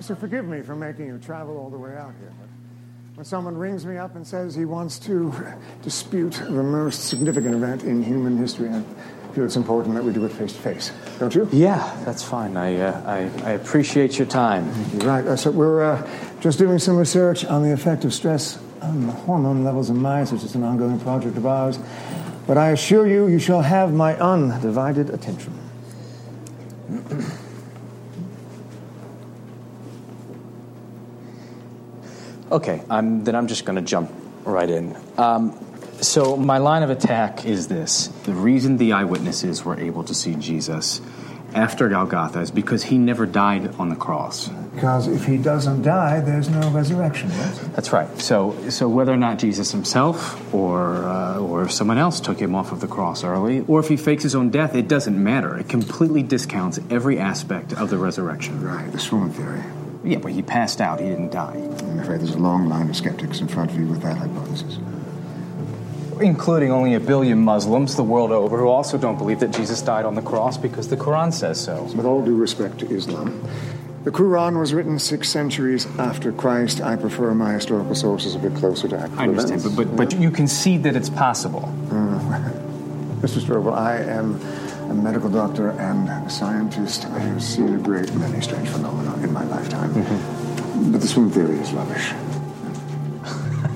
So forgive me for making you travel all the way out here. But when someone rings me up and says he wants to dispute the most significant event in human history, I feel it's important that we do it face to face. Don't you? Yeah, that's fine. I, uh, I, I, appreciate your time. You're right. Uh, so we're uh, just doing some research on the effect of stress on the hormone levels in mice, which is an ongoing project of ours. But I assure you, you shall have my undivided attention. Okay, I'm, then I'm just going to jump right in. Um, so, my line of attack is this the reason the eyewitnesses were able to see Jesus after Golgotha is because he never died on the cross. Because if he doesn't die, there's no resurrection. Right? That's right. So, so whether or not Jesus himself or uh, or someone else took him off of the cross early, or if he fakes his own death, it doesn't matter. It completely discounts every aspect of the resurrection. Right, the swoon theory. Yeah, but he passed out. He didn't die. I'm afraid there's a long line of skeptics in front of you with that hypothesis. Including only a billion Muslims the world over who also don't believe that Jesus died on the cross because the Quran says so. With all due respect to Islam, the Quran was written six centuries after Christ. I prefer my historical sources a bit closer to actual I understand, events. but, but, but you concede that it's possible. Uh, Mr. Strobel, I am a medical doctor and a scientist. I have seen a great many strange phenomena in my lifetime. But the swoon theory is rubbish.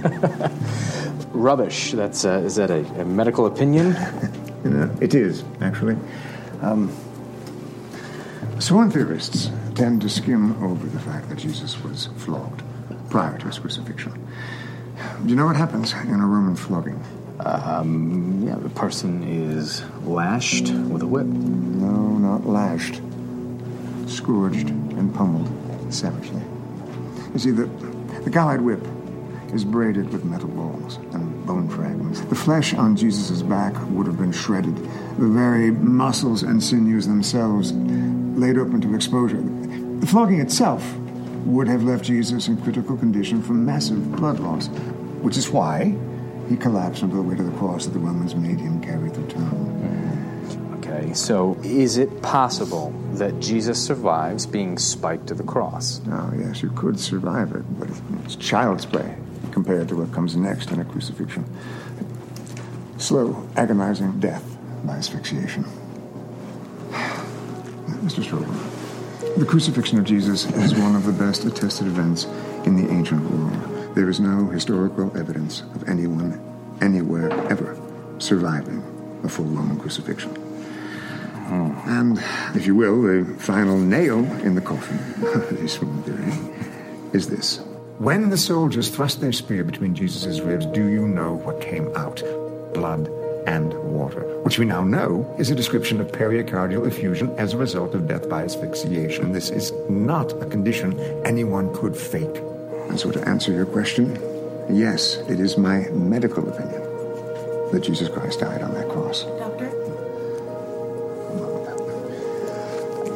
Rubbish. That's uh, is that a, a medical opinion? You know, it is, actually. Um, swoon theorists tend to skim over the fact that Jesus was flogged prior to his crucifixion. Do you know what happens in a Roman flogging? Um, yeah, the person is lashed with a whip. No, not lashed. Scourged and pummeled savagely. You see, the, the cowhide whip is braided with metal balls and bone fragments. The flesh on Jesus' back would have been shredded, the very muscles and sinews themselves laid open to exposure. The flogging itself would have left Jesus in critical condition from massive blood loss, which is why he collapsed under the weight of the cross that the Romans made him carry through town. Okay, so is it possible that Jesus survives being spiked to the cross? Oh, yes, you could survive it, but it's child's play compared to what comes next in a crucifixion. Slow, agonizing death by asphyxiation. Mr. Strobel, the crucifixion of Jesus is one of the best attested events in the ancient world. There is no historical evidence of anyone, anywhere, ever surviving a full Roman crucifixion. Oh. And, if you will, the final nail in the coffin of this theory is this. When the soldiers thrust their spear between Jesus' ribs, do you know what came out? Blood and water, which we now know is a description of pericardial effusion as a result of death by asphyxiation. This is not a condition anyone could fake. And so, to answer your question, yes, it is my medical opinion that Jesus Christ died on that cross. Doctor?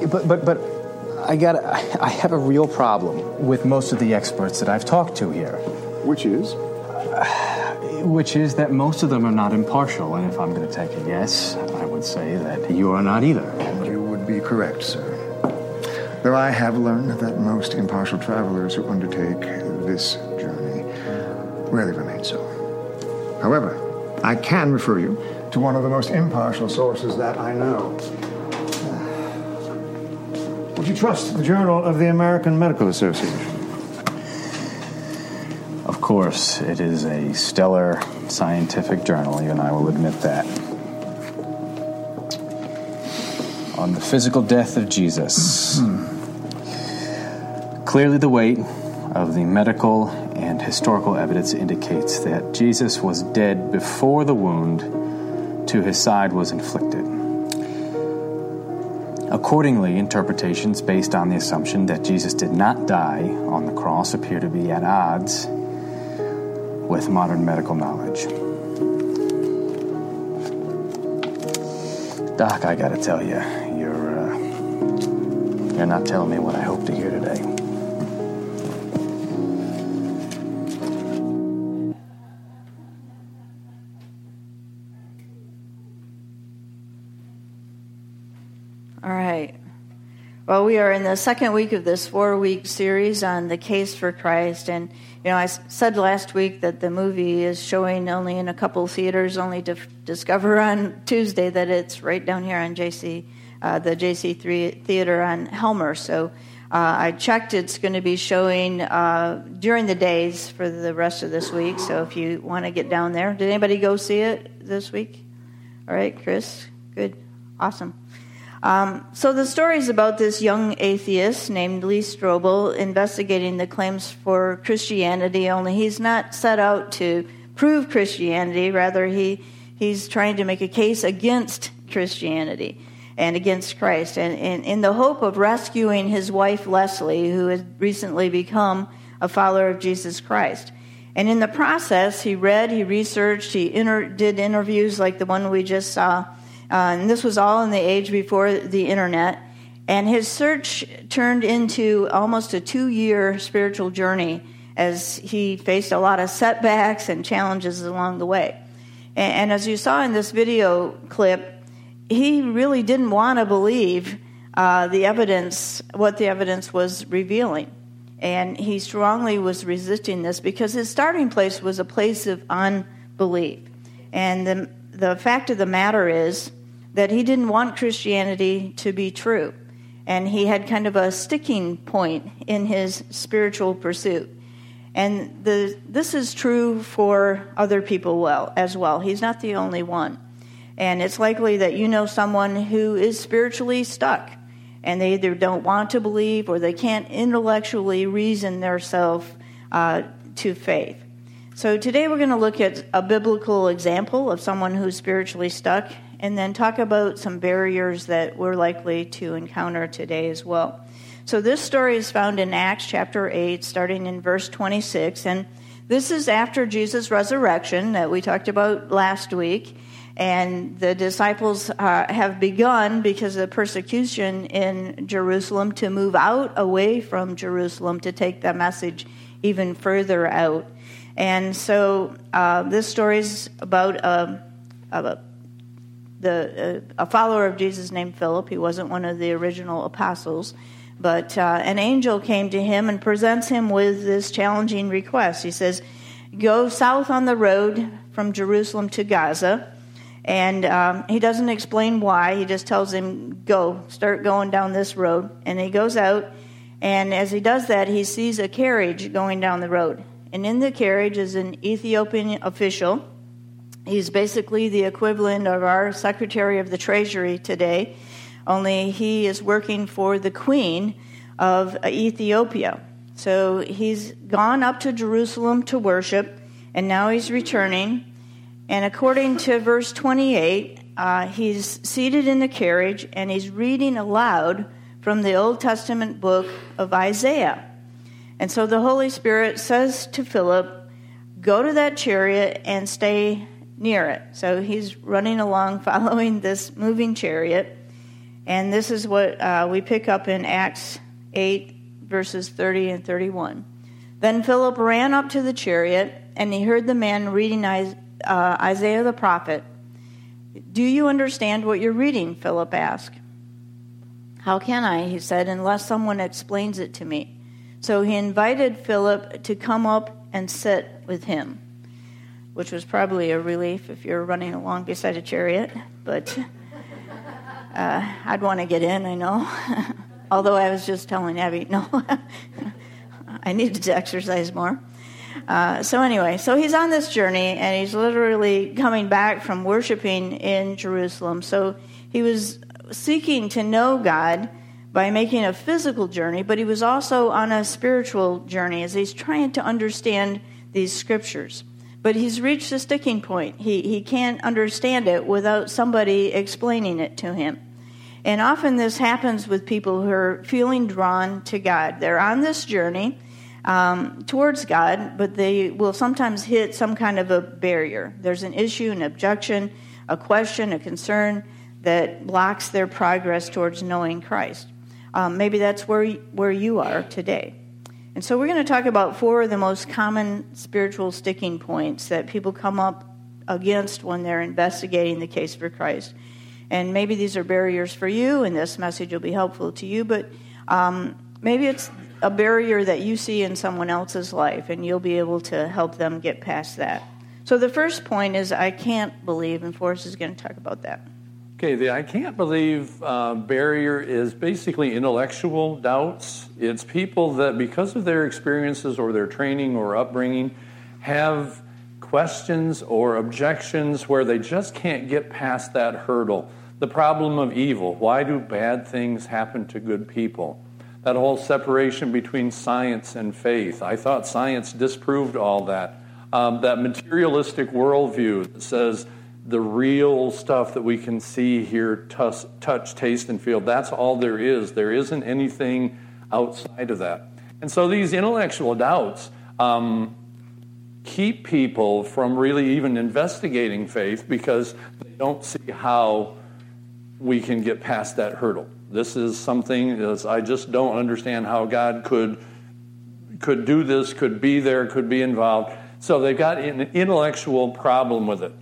But but but I got I have a real problem with most of the experts that I've talked to here, Which is? which is that most of them are not impartial. And if I'm going to take a guess, I would say that you are not either. And you would be correct, sir. Though I have learned that most impartial travelers who undertake this journey rarely remain so. However, I can refer you to one of the most impartial sources that I know. Would you trust the Journal of the American Medical Association? Of course, it is a stellar scientific journal, and I will admit that. On the physical death of Jesus. Hmm. Clearly, the weight of the medical and historical evidence indicates that Jesus was dead before the wound to his side was inflicted. Accordingly, interpretations based on the assumption that Jesus did not die on the cross appear to be at odds with modern medical knowledge. Doc, I gotta tell you, you're uh, you're not telling me what I hope to hear today. We are in the second week of this four week series on the case for Christ. And, you know, I said last week that the movie is showing only in a couple theaters, only to discover on Tuesday that it's right down here on JC, uh, the JC3 theater on Helmer. So uh, I checked, it's going to be showing uh, during the days for the rest of this week. So if you want to get down there, did anybody go see it this week? All right, Chris? Good. Awesome. Um, so the story is about this young atheist named Lee Strobel investigating the claims for Christianity. Only he's not set out to prove Christianity; rather, he he's trying to make a case against Christianity and against Christ, and, and in the hope of rescuing his wife Leslie, who had recently become a follower of Jesus Christ. And in the process, he read, he researched, he inter- did interviews like the one we just saw uh, and this was all in the age before the internet. And his search turned into almost a two year spiritual journey as he faced a lot of setbacks and challenges along the way. And, and as you saw in this video clip, he really didn't want to believe uh, the evidence, what the evidence was revealing. And he strongly was resisting this because his starting place was a place of unbelief. And the, the fact of the matter is, that he didn't want Christianity to be true. And he had kind of a sticking point in his spiritual pursuit. And the, this is true for other people well as well. He's not the only one. And it's likely that you know someone who is spiritually stuck and they either don't want to believe or they can't intellectually reason themselves uh, to faith. So today we're going to look at a biblical example of someone who's spiritually stuck and then talk about some barriers that we're likely to encounter today as well. So, this story is found in Acts chapter 8, starting in verse 26. And this is after Jesus' resurrection that we talked about last week. And the disciples uh, have begun, because of the persecution in Jerusalem, to move out away from Jerusalem to take the message even further out. And so, uh, this story is about a, a the, uh, a follower of Jesus named Philip. He wasn't one of the original apostles. But uh, an angel came to him and presents him with this challenging request. He says, Go south on the road from Jerusalem to Gaza. And um, he doesn't explain why. He just tells him, Go, start going down this road. And he goes out. And as he does that, he sees a carriage going down the road. And in the carriage is an Ethiopian official He's basically the equivalent of our Secretary of the Treasury today, only he is working for the Queen of Ethiopia. So he's gone up to Jerusalem to worship, and now he's returning. And according to verse 28, uh, he's seated in the carriage and he's reading aloud from the Old Testament book of Isaiah. And so the Holy Spirit says to Philip, Go to that chariot and stay near it. So he's running along following this moving chariot. And this is what uh, we pick up in Acts 8, verses 30 and 31. Then Philip ran up to the chariot, and he heard the man reading uh, Isaiah the prophet. Do you understand what you're reading? Philip asked. How can I, he said, unless someone explains it to me? So he invited Philip to come up and sit with him which was probably a relief if you're running along beside a chariot. But uh, I'd want to get in, I know. Although I was just telling Abby, no, I needed to exercise more. Uh, so, anyway, so he's on this journey and he's literally coming back from worshiping in Jerusalem. So, he was seeking to know God by making a physical journey, but he was also on a spiritual journey as he's trying to understand these scriptures. But he's reached a sticking point. He, he can't understand it without somebody explaining it to him. And often this happens with people who are feeling drawn to God. They're on this journey um, towards God, but they will sometimes hit some kind of a barrier. There's an issue, an objection, a question, a concern that blocks their progress towards knowing Christ. Um, maybe that's where, where you are today. And so we're going to talk about four of the most common spiritual sticking points that people come up against when they're investigating the case for Christ. And maybe these are barriers for you, and this message will be helpful to you, but um, maybe it's a barrier that you see in someone else's life, and you'll be able to help them get past that. So the first point is I can't believe, and Forrest is going to talk about that. Okay, the I can't believe uh, barrier is basically intellectual doubts. It's people that, because of their experiences or their training or upbringing, have questions or objections where they just can't get past that hurdle. The problem of evil. Why do bad things happen to good people? That whole separation between science and faith. I thought science disproved all that. Um, that materialistic worldview that says the real stuff that we can see, hear, touch, touch, taste, and feel, that's all there is. There isn't anything outside of that. And so these intellectual doubts um, keep people from really even investigating faith because they don't see how we can get past that hurdle. This is something that I just don't understand how God could could do this, could be there, could be involved. So they've got an intellectual problem with it.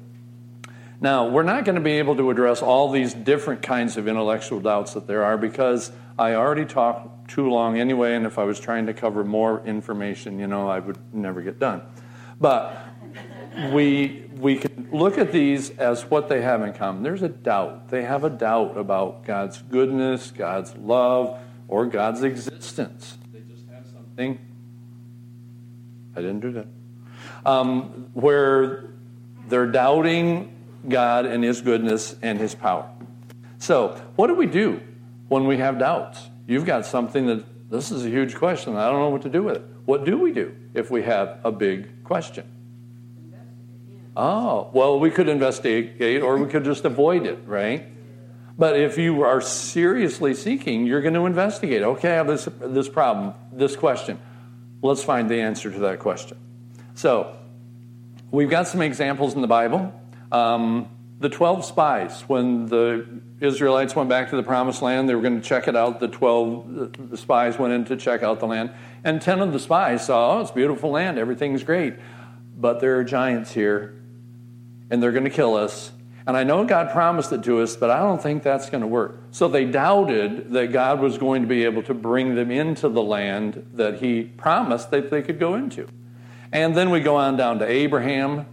Now, we're not going to be able to address all these different kinds of intellectual doubts that there are because I already talked too long anyway, and if I was trying to cover more information, you know, I would never get done. But we, we can look at these as what they have in common. There's a doubt. They have a doubt about God's goodness, God's love, or God's existence. They just have something. I didn't do that. Um, where they're doubting God and His goodness and His power. So, what do we do when we have doubts? You've got something that this is a huge question. I don't know what to do with it. What do we do if we have a big question? Oh, well, we could investigate or we could just avoid it, right? But if you are seriously seeking, you're going to investigate. Okay, I have this, this problem, this question. Let's find the answer to that question. So, we've got some examples in the Bible. Um, the 12 spies, when the Israelites went back to the promised land, they were going to check it out. The 12 the spies went in to check out the land. And 10 of the spies saw, oh, it's beautiful land, everything's great. But there are giants here, and they're going to kill us. And I know God promised it to us, but I don't think that's going to work. So they doubted that God was going to be able to bring them into the land that He promised that they could go into. And then we go on down to Abraham,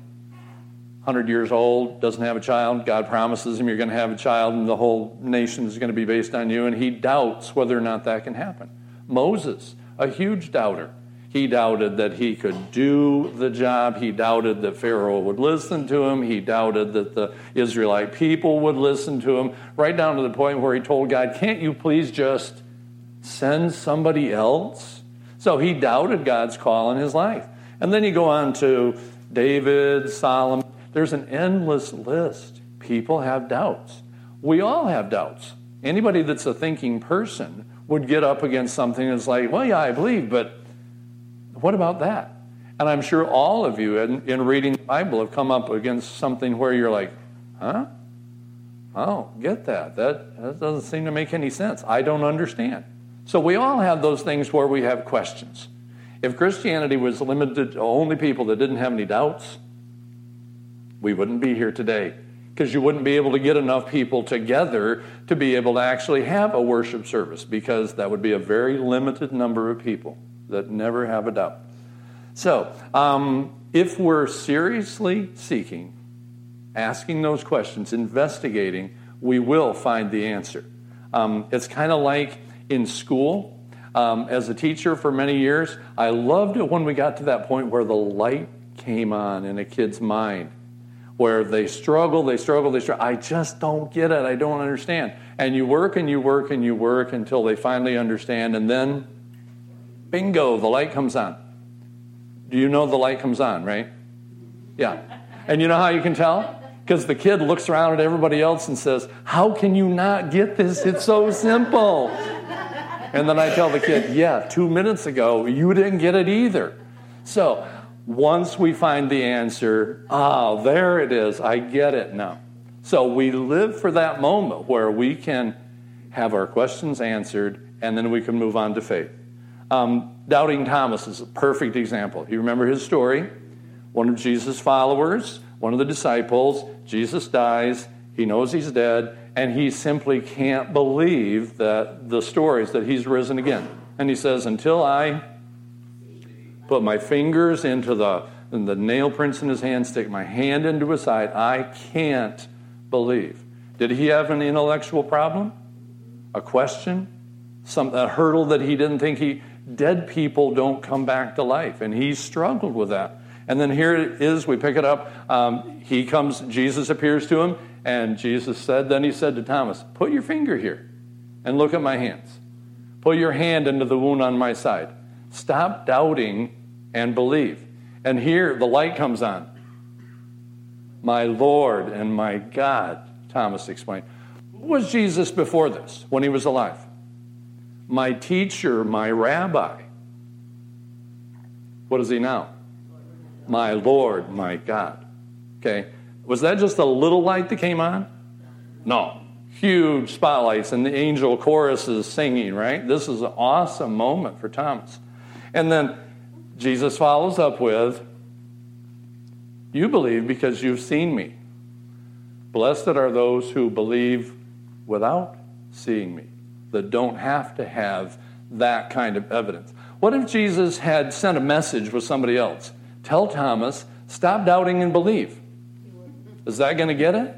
100 years old, doesn't have a child. God promises him you're going to have a child and the whole nation is going to be based on you. And he doubts whether or not that can happen. Moses, a huge doubter. He doubted that he could do the job. He doubted that Pharaoh would listen to him. He doubted that the Israelite people would listen to him, right down to the point where he told God, Can't you please just send somebody else? So he doubted God's call in his life. And then you go on to David, Solomon. There's an endless list. People have doubts. We all have doubts. Anybody that's a thinking person would get up against something and that's like, well, yeah, I believe, but what about that? And I'm sure all of you in, in reading the Bible have come up against something where you're like, huh? Oh, get that. that. That doesn't seem to make any sense. I don't understand. So we all have those things where we have questions. If Christianity was limited to only people that didn't have any doubts, we wouldn't be here today because you wouldn't be able to get enough people together to be able to actually have a worship service because that would be a very limited number of people that never have a doubt. So, um, if we're seriously seeking, asking those questions, investigating, we will find the answer. Um, it's kind of like in school. Um, as a teacher for many years, I loved it when we got to that point where the light came on in a kid's mind where they struggle, they struggle, they struggle. I just don't get it. I don't understand. And you work and you work and you work until they finally understand, and then bingo, the light comes on. Do you know the light comes on, right? Yeah. And you know how you can tell? Because the kid looks around at everybody else and says, How can you not get this? It's so simple. And then I tell the kid, Yeah, two minutes ago, you didn't get it either. So once we find the answer, ah, there it is, I get it now. So we live for that moment where we can have our questions answered and then we can move on to faith. Um, Doubting Thomas is a perfect example. You remember his story? One of Jesus' followers, one of the disciples, Jesus dies, He knows he's dead, and he simply can't believe that the stories that he's risen again. And he says, Until I put my fingers into the, the nail prints in his hand, stick my hand into his side, I can't believe. Did he have an intellectual problem? A question? Some, a hurdle that he didn't think he. Dead people don't come back to life, and he struggled with that. And then here it is, we pick it up. Um, he comes, Jesus appears to him, and Jesus said, Then he said to Thomas, Put your finger here and look at my hands. Put your hand into the wound on my side. Stop doubting and believe. And here the light comes on. My Lord and my God, Thomas explained. Who was Jesus before this when he was alive? My teacher, my rabbi. What is he now? My Lord, my God. Okay. Was that just a little light that came on? No. Huge spotlights and the angel chorus is singing, right? This is an awesome moment for Thomas. And then Jesus follows up with, You believe because you've seen me. Blessed are those who believe without seeing me, that don't have to have that kind of evidence. What if Jesus had sent a message with somebody else? Tell Thomas, stop doubting and believe. Is that going to get it?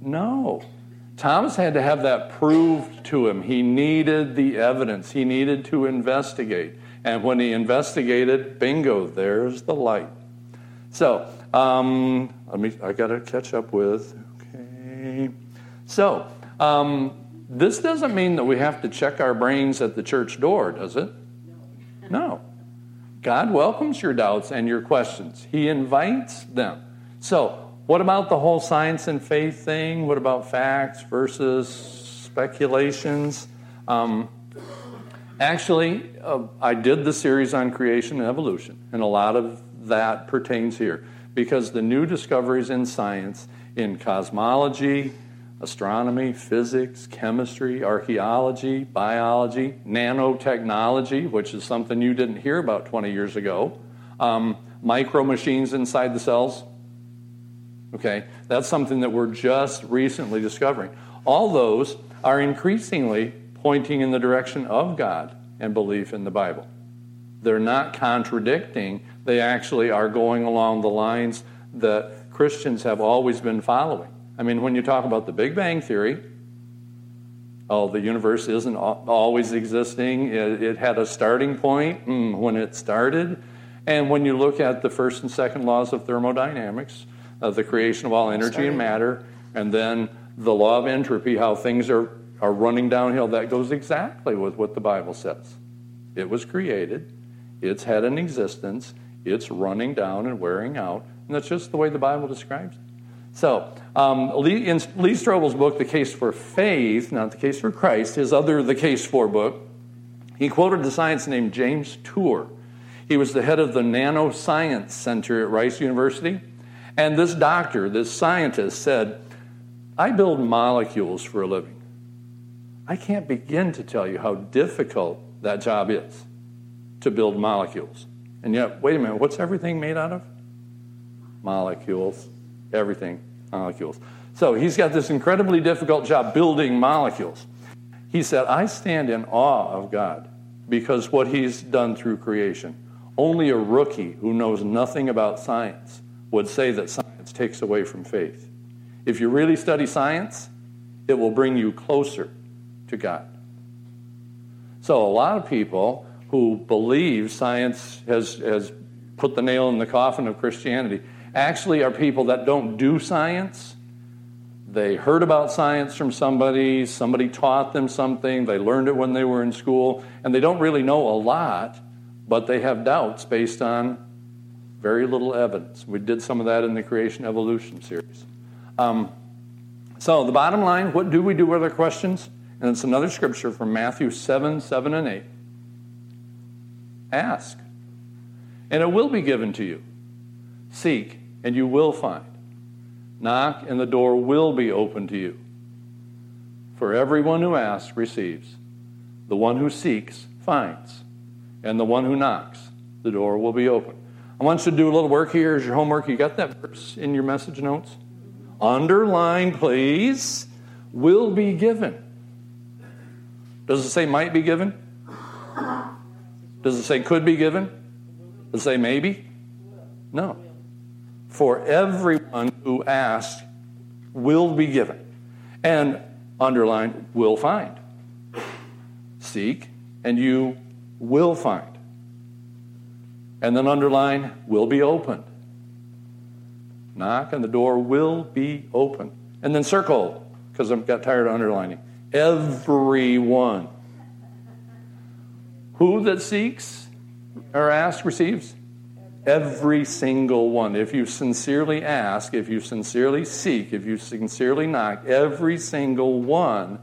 No. Thomas had to have that proved to him. He needed the evidence, he needed to investigate. And when he investigated, bingo, there's the light. So, um, let me, I got to catch up with, okay. So, um, this doesn't mean that we have to check our brains at the church door, does it? No. God welcomes your doubts and your questions, He invites them. So, what about the whole science and faith thing? What about facts versus speculations? Um, actually, uh, I did the series on creation and evolution, and a lot of that pertains here because the new discoveries in science, in cosmology, astronomy, physics, chemistry, archaeology, biology, nanotechnology, which is something you didn't hear about 20 years ago, um, micro machines inside the cells, Okay? That's something that we're just recently discovering. All those are increasingly pointing in the direction of God and belief in the Bible. They're not contradicting, they actually are going along the lines that Christians have always been following. I mean, when you talk about the Big Bang Theory, oh, the universe isn't always existing. It, it had a starting point mm, when it started. And when you look at the first and second laws of thermodynamics, of the creation of all energy and matter, and then the law of entropy, how things are, are running downhill, that goes exactly with what the Bible says. It was created, it's had an existence, it's running down and wearing out, and that's just the way the Bible describes it. So, um, Lee, in Lee Strobel's book, The Case for Faith, not The Case for Christ, his other The Case for book, he quoted the science named James Tour. He was the head of the Nanoscience Center at Rice University. And this doctor, this scientist said, I build molecules for a living. I can't begin to tell you how difficult that job is to build molecules. And yet, wait a minute, what's everything made out of? Molecules. Everything, molecules. So he's got this incredibly difficult job building molecules. He said, I stand in awe of God because what he's done through creation. Only a rookie who knows nothing about science would say that science takes away from faith. If you really study science, it will bring you closer to God. So, a lot of people who believe science has, has put the nail in the coffin of Christianity actually are people that don't do science. They heard about science from somebody, somebody taught them something, they learned it when they were in school, and they don't really know a lot, but they have doubts based on very little evidence. We did some of that in the creation evolution series. Um, so, the bottom line what do we do with our questions? And it's another scripture from Matthew 7 7 and 8. Ask, and it will be given to you. Seek, and you will find. Knock, and the door will be open to you. For everyone who asks receives. The one who seeks finds. And the one who knocks, the door will be open. I want you to do a little work here as your homework. You got that verse in your message notes? underline please, will be given. Does it say might be given? Does it say could be given? Does it say maybe? No. For everyone who asks will be given. And underline will find. Seek and you will find. And then underline will be opened. Knock and the door will be open. And then circle, because I've got tired of underlining. Everyone. Who that seeks or asks receives? Every single one. If you sincerely ask, if you sincerely seek, if you sincerely knock, every single one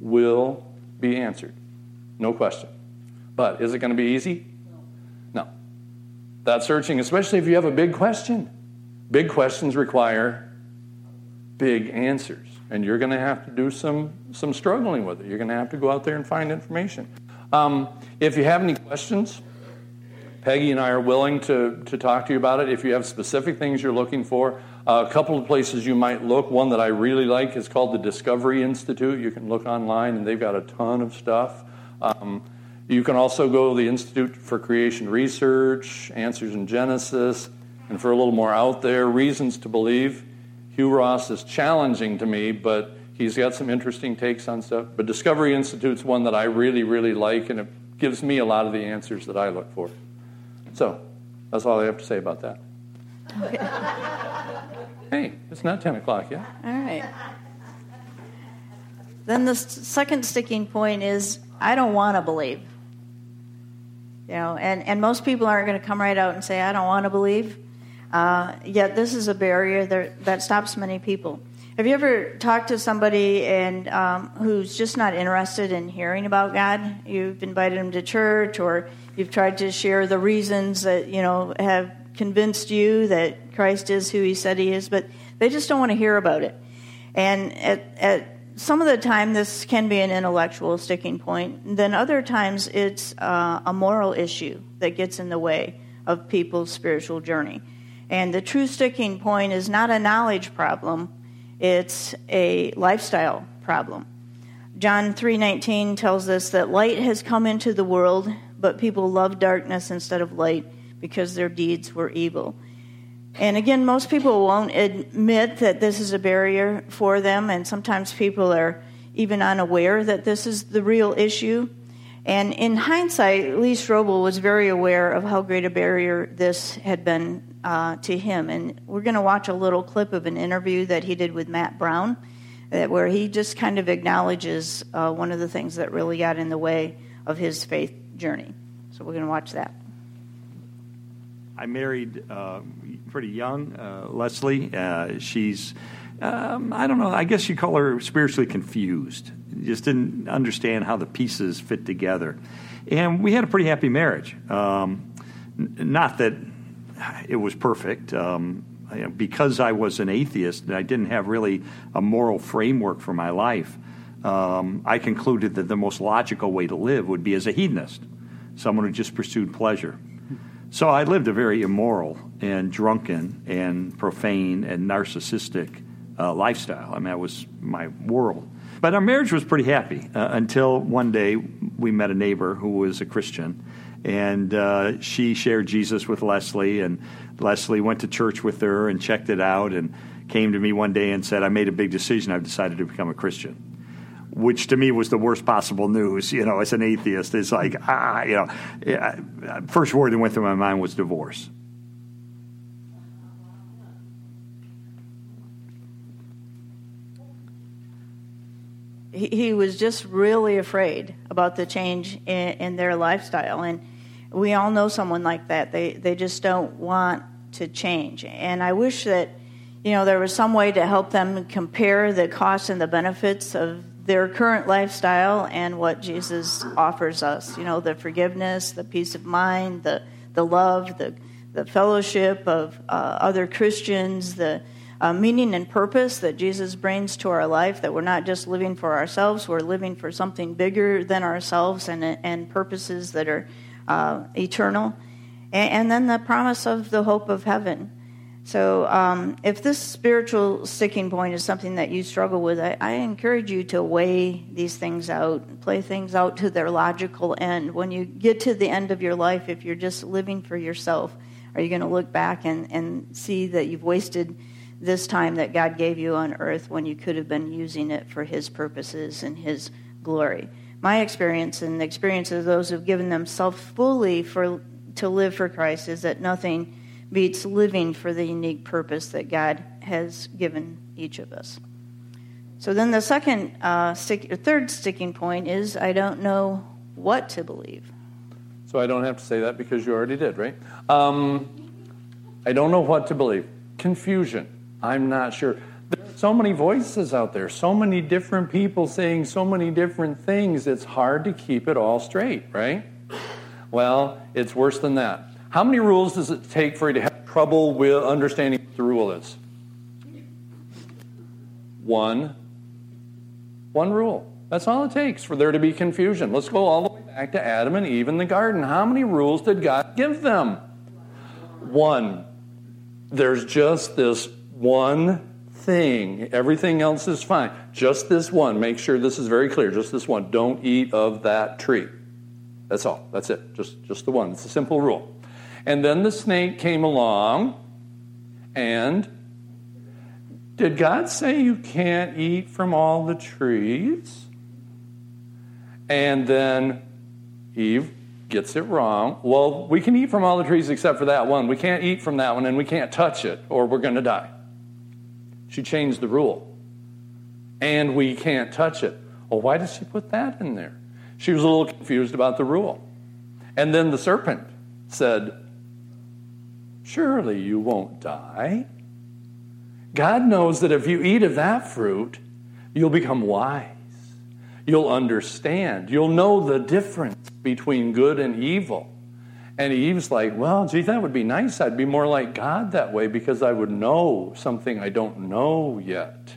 will be answered. No question. But is it going to be easy? No. That searching, especially if you have a big question. Big questions require big answers. And you're going to have to do some, some struggling with it. You're going to have to go out there and find information. Um, if you have any questions, Peggy and I are willing to, to talk to you about it. If you have specific things you're looking for, uh, a couple of places you might look. One that I really like is called the Discovery Institute. You can look online, and they've got a ton of stuff. Um, you can also go to the Institute for Creation Research, Answers in Genesis, and for a little more out there, Reasons to Believe. Hugh Ross is challenging to me, but he's got some interesting takes on stuff. But Discovery Institute's one that I really, really like, and it gives me a lot of the answers that I look for. So that's all I have to say about that. Okay. hey, it's not 10 o'clock yet. All right. Then the second sticking point is I don't want to believe. You know, and, and most people aren't going to come right out and say, I don't want to believe. Uh, yet this is a barrier that, that stops many people. Have you ever talked to somebody and um, who's just not interested in hearing about God? You've invited them to church, or you've tried to share the reasons that you know have convinced you that Christ is who He said He is, but they just don't want to hear about it. And at, at some of the time, this can be an intellectual sticking point. Then other times, it's uh, a moral issue that gets in the way of people's spiritual journey. And the true sticking point is not a knowledge problem it's a lifestyle problem. John 3:19 tells us that light has come into the world, but people love darkness instead of light because their deeds were evil. And again, most people won't admit that this is a barrier for them, and sometimes people are even unaware that this is the real issue. And in hindsight, Lee Strobel was very aware of how great a barrier this had been uh, to him. And we're going to watch a little clip of an interview that he did with Matt Brown, uh, where he just kind of acknowledges uh, one of the things that really got in the way of his faith journey. So we're going to watch that. I married uh, pretty young, uh, Leslie. Uh, she's, um, I don't know, I guess you call her spiritually confused. Just didn't understand how the pieces fit together. And we had a pretty happy marriage. Um, not that it was perfect. Um, because I was an atheist and I didn't have really a moral framework for my life, um, I concluded that the most logical way to live would be as a hedonist, someone who just pursued pleasure. So I lived a very immoral and drunken and profane and narcissistic uh, lifestyle. I mean, that was my world. But our marriage was pretty happy uh, until one day we met a neighbor who was a Christian and uh, she shared Jesus with Leslie, and Leslie went to church with her and checked it out, and came to me one day and said, "I made a big decision. I've decided to become a Christian." Which to me was the worst possible news. You know, as an atheist, it's like ah, you know, first word that went through my mind was divorce. he was just really afraid about the change in, in, their lifestyle. And we all know someone like that. They they just don't want to change. And I wish that you know there was some way to help them compare the costs and the benefits of their current lifestyle and what Jesus offers us. You know, the forgiveness, the peace of mind, the the love, the the fellowship of uh, other Christians, the uh, meaning and purpose that Jesus brings to our life, that we're not just living for ourselves, we're living for something bigger than ourselves and, and purposes that are uh, eternal. And, and, then the promise of the hope of heaven. So, um, if this spiritual sticking point is something that you struggle with, I, I, encourage you to weigh these things out, play things out to their logical end. When you get to the end of your life, if you're just living for yourself, are you going to look back and, and see that you've wasted this time that God gave you on earth when you could have been using it for His purposes and His glory? My experience and the experience of those who've given themselves fully for, to live for Christ is that nothing beats living for the unique purpose that God has given each of us. So then the second, uh, stick, third sticking point is I don't know what to believe. So I don't have to say that because you already did, right? Um, I don't know what to believe. Confusion. I'm not sure. So many voices out there, so many different people saying so many different things. It's hard to keep it all straight, right? Well, it's worse than that. How many rules does it take for you to have trouble with understanding what the rule is? One. One rule. That's all it takes for there to be confusion. Let's go all the way back to Adam and Eve in the garden. How many rules did God give them? One. There's just this one thing. Everything else is fine. Just this one. Make sure this is very clear. Just this one. Don't eat of that tree. That's all. That's it. Just, just the one. It's a simple rule. And then the snake came along, and did God say you can't eat from all the trees? And then Eve gets it wrong. Well, we can eat from all the trees except for that one. We can't eat from that one, and we can't touch it, or we're going to die. She changed the rule. And we can't touch it. Well, why did she put that in there? She was a little confused about the rule. And then the serpent said, Surely you won't die. God knows that if you eat of that fruit, you'll become wise. You'll understand. You'll know the difference between good and evil. And Eve's like, well, gee, that would be nice. I'd be more like God that way because I would know something I don't know yet.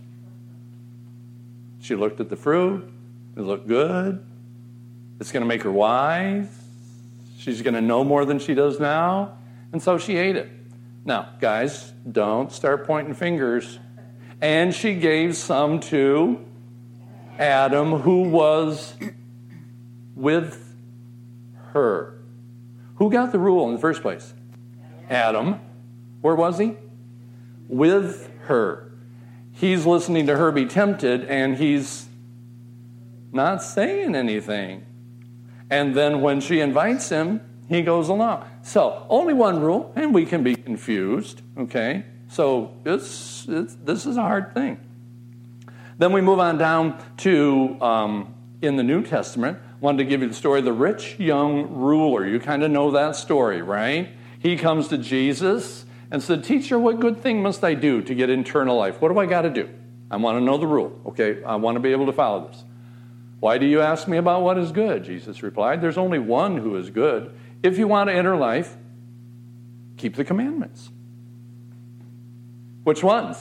She looked at the fruit. It looked good. It's going to make her wise. She's going to know more than she does now. And so she ate it. Now, guys, don't start pointing fingers. And she gave some to Adam, who was with her. Who got the rule in the first place? Adam. Where was he? With her. He's listening to her be tempted, and he's not saying anything. And then when she invites him, he goes along. So, only one rule, and we can be confused, okay? So, it's, it's this is a hard thing. Then we move on down to um, in the New Testament. Wanted to give you the story of the rich young ruler. You kind of know that story, right? He comes to Jesus and said, Teacher, what good thing must I do to get eternal life? What do I got to do? I want to know the rule, okay? I want to be able to follow this. Why do you ask me about what is good? Jesus replied, There's only one who is good. If you want to enter life, keep the commandments. Which ones?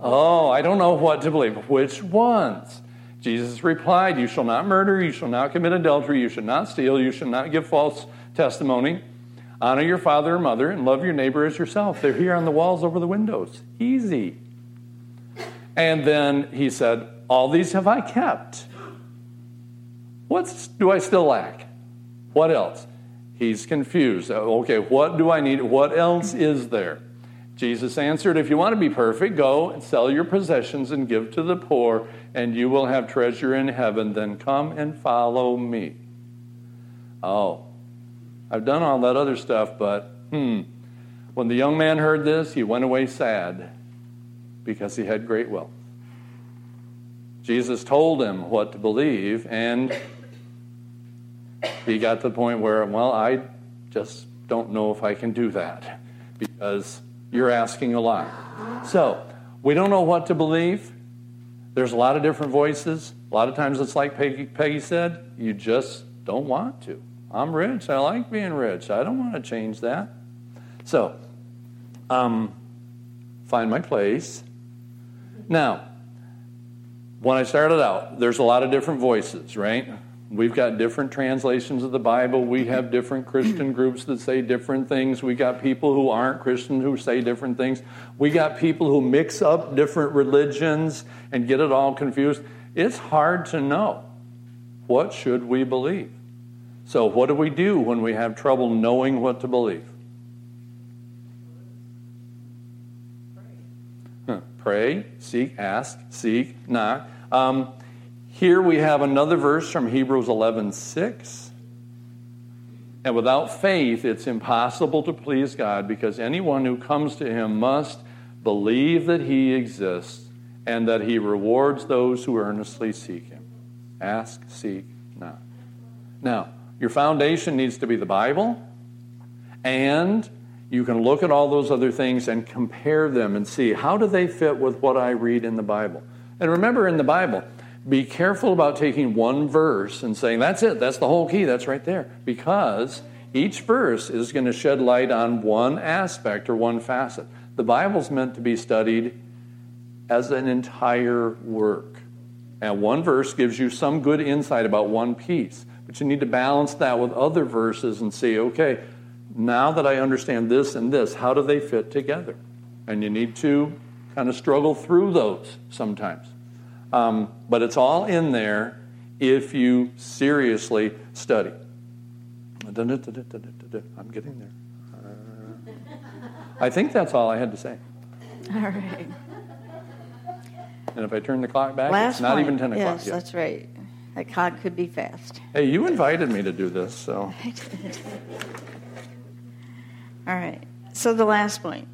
Oh, I don't know what to believe. Which ones? Jesus replied, You shall not murder, you shall not commit adultery, you shall not steal, you shall not give false testimony. Honor your father and mother, and love your neighbor as yourself. They're here on the walls over the windows. Easy. And then he said, All these have I kept. What do I still lack? What else? He's confused. Okay, what do I need? What else is there? Jesus answered, If you want to be perfect, go and sell your possessions and give to the poor, and you will have treasure in heaven. Then come and follow me. Oh, I've done all that other stuff, but hmm. When the young man heard this, he went away sad because he had great wealth. Jesus told him what to believe, and he got to the point where, well, I just don't know if I can do that because you're asking a lot. So, we don't know what to believe. There's a lot of different voices. A lot of times it's like Peggy, Peggy said, you just don't want to. I'm rich. I like being rich. I don't want to change that. So, um, find my place. Now, when I started out, there's a lot of different voices, right? We've got different translations of the Bible. We have different Christian groups that say different things. We got people who aren't Christian who say different things. We got people who mix up different religions and get it all confused. It's hard to know what should we believe. So what do we do when we have trouble knowing what to believe? Huh. Pray, seek, ask, seek, knock. Um, here we have another verse from Hebrews 11 6. And without faith, it's impossible to please God because anyone who comes to Him must believe that He exists and that He rewards those who earnestly seek Him. Ask, seek, knock. Now, your foundation needs to be the Bible, and you can look at all those other things and compare them and see how do they fit with what I read in the Bible. And remember, in the Bible, be careful about taking one verse and saying, that's it, that's the whole key, that's right there. Because each verse is going to shed light on one aspect or one facet. The Bible's meant to be studied as an entire work. And one verse gives you some good insight about one piece. But you need to balance that with other verses and see, okay, now that I understand this and this, how do they fit together? And you need to kind of struggle through those sometimes. Um, but it's all in there if you seriously study. I'm getting there. Uh, I think that's all I had to say. All right. And if I turn the clock back, Last it's not point. even 10 o'clock Yes, yet. that's right. That clock could be fast. Hey, you invited me to do this, so. All right. So the last point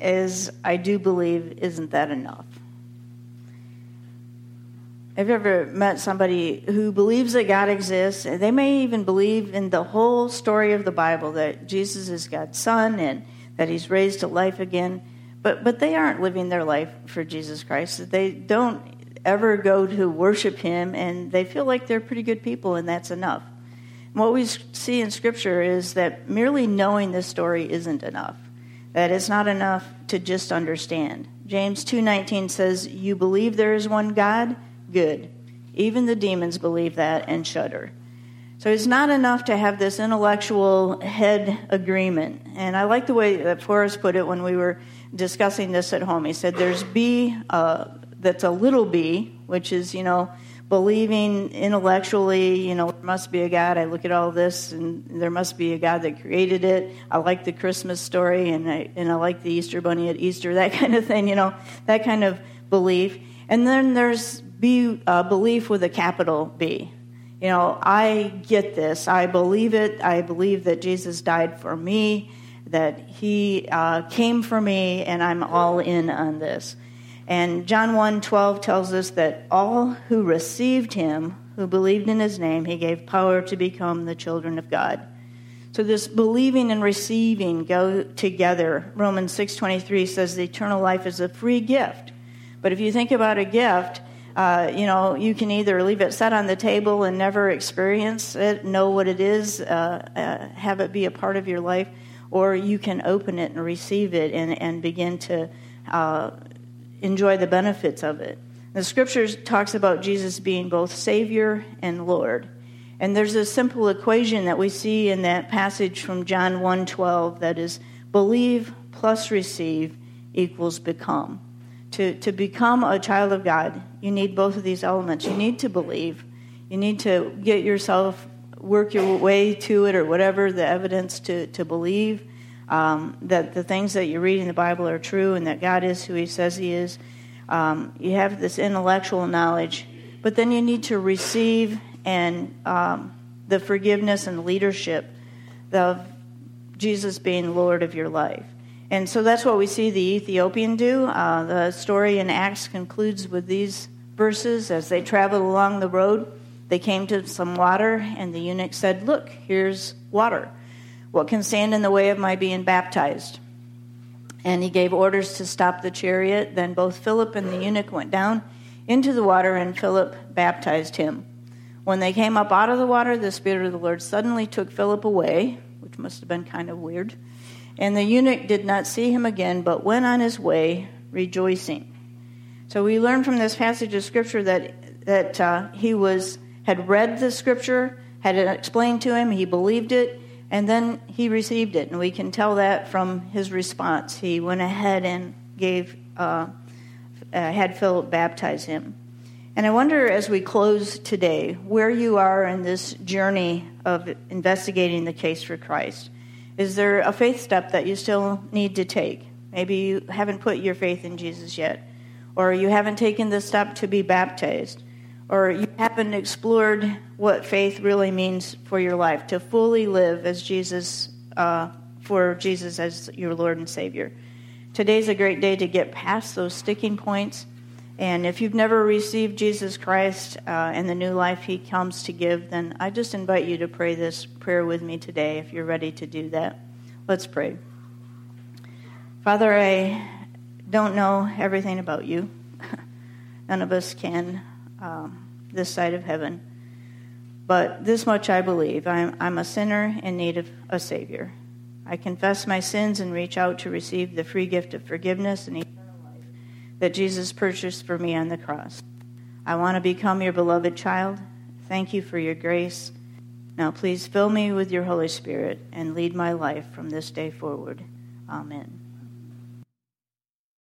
is I do believe, isn't that enough? Have you ever met somebody who believes that God exists? They may even believe in the whole story of the Bible that Jesus is God's son and that he's raised to life again, but, but they aren't living their life for Jesus Christ. They don't ever go to worship him, and they feel like they're pretty good people, and that's enough. What we see in Scripture is that merely knowing this story isn't enough. That it's not enough to just understand. James 2:19 says, "You believe there is one God? Good. Even the demons believe that and shudder." So it's not enough to have this intellectual head agreement. And I like the way that Forrest put it when we were discussing this at home. He said, "There's B uh, that's a little b, which is you know." believing intellectually, you know, there must be a God. I look at all this, and there must be a God that created it. I like the Christmas story, and I and I like the Easter bunny at Easter, that kind of thing. You know, that kind of belief. And then there's be uh, belief with a capital B. You know, I get this. I believe it. I believe that Jesus died for me, that He uh, came for me, and I'm all in on this. And John 1 12 tells us that all who received him, who believed in his name, he gave power to become the children of God. So this believing and receiving go together. Romans 6:23 says the eternal life is a free gift. But if you think about a gift, uh, you know, you can either leave it set on the table and never experience it, know what it is, uh, uh, have it be a part of your life, or you can open it and receive it and, and begin to uh, enjoy the benefits of it. The scriptures talks about Jesus being both Savior and Lord. And there's a simple equation that we see in that passage from John 1:12 that is believe plus receive equals become. To, to become a child of God, you need both of these elements. You need to believe. You need to get yourself, work your way to it or whatever, the evidence to, to believe um, that the things that you read in the Bible are true and that God is who He says He is. Um, you have this intellectual knowledge, but then you need to receive and um, the forgiveness and leadership of Jesus being Lord of your life. And so that's what we see the Ethiopian do. Uh, the story in Acts concludes with these verses. As they traveled along the road, they came to some water, and the eunuch said, Look, here's water. What can stand in the way of my being baptized? And he gave orders to stop the chariot. Then both Philip and the eunuch went down into the water, and Philip baptized him. When they came up out of the water, the Spirit of the Lord suddenly took Philip away, which must have been kind of weird. And the eunuch did not see him again, but went on his way rejoicing. So we learn from this passage of Scripture that, that uh, he was had read the scripture, had it explained to him, he believed it, and then he received it. And we can tell that from his response. He went ahead and gave, uh, uh, had Philip baptize him. And I wonder as we close today where you are in this journey of investigating the case for Christ. Is there a faith step that you still need to take? Maybe you haven't put your faith in Jesus yet, or you haven't taken the step to be baptized, or you haven't explored what faith really means for your life to fully live as Jesus, uh, for Jesus as your Lord and Savior. Today's a great day to get past those sticking points and if you've never received Jesus Christ uh, and the new life he comes to give, then I just invite you to pray this prayer with me today if you're ready to do that. Let's pray. Father, I don't know everything about you. None of us can um, this side of heaven. But this much I believe I'm, I'm a sinner in need of a Savior. I confess my sins and reach out to receive the free gift of forgiveness and that Jesus purchased for me on the cross. I want to become your beloved child. Thank you for your grace. Now, please fill me with your Holy Spirit and lead my life from this day forward. Amen.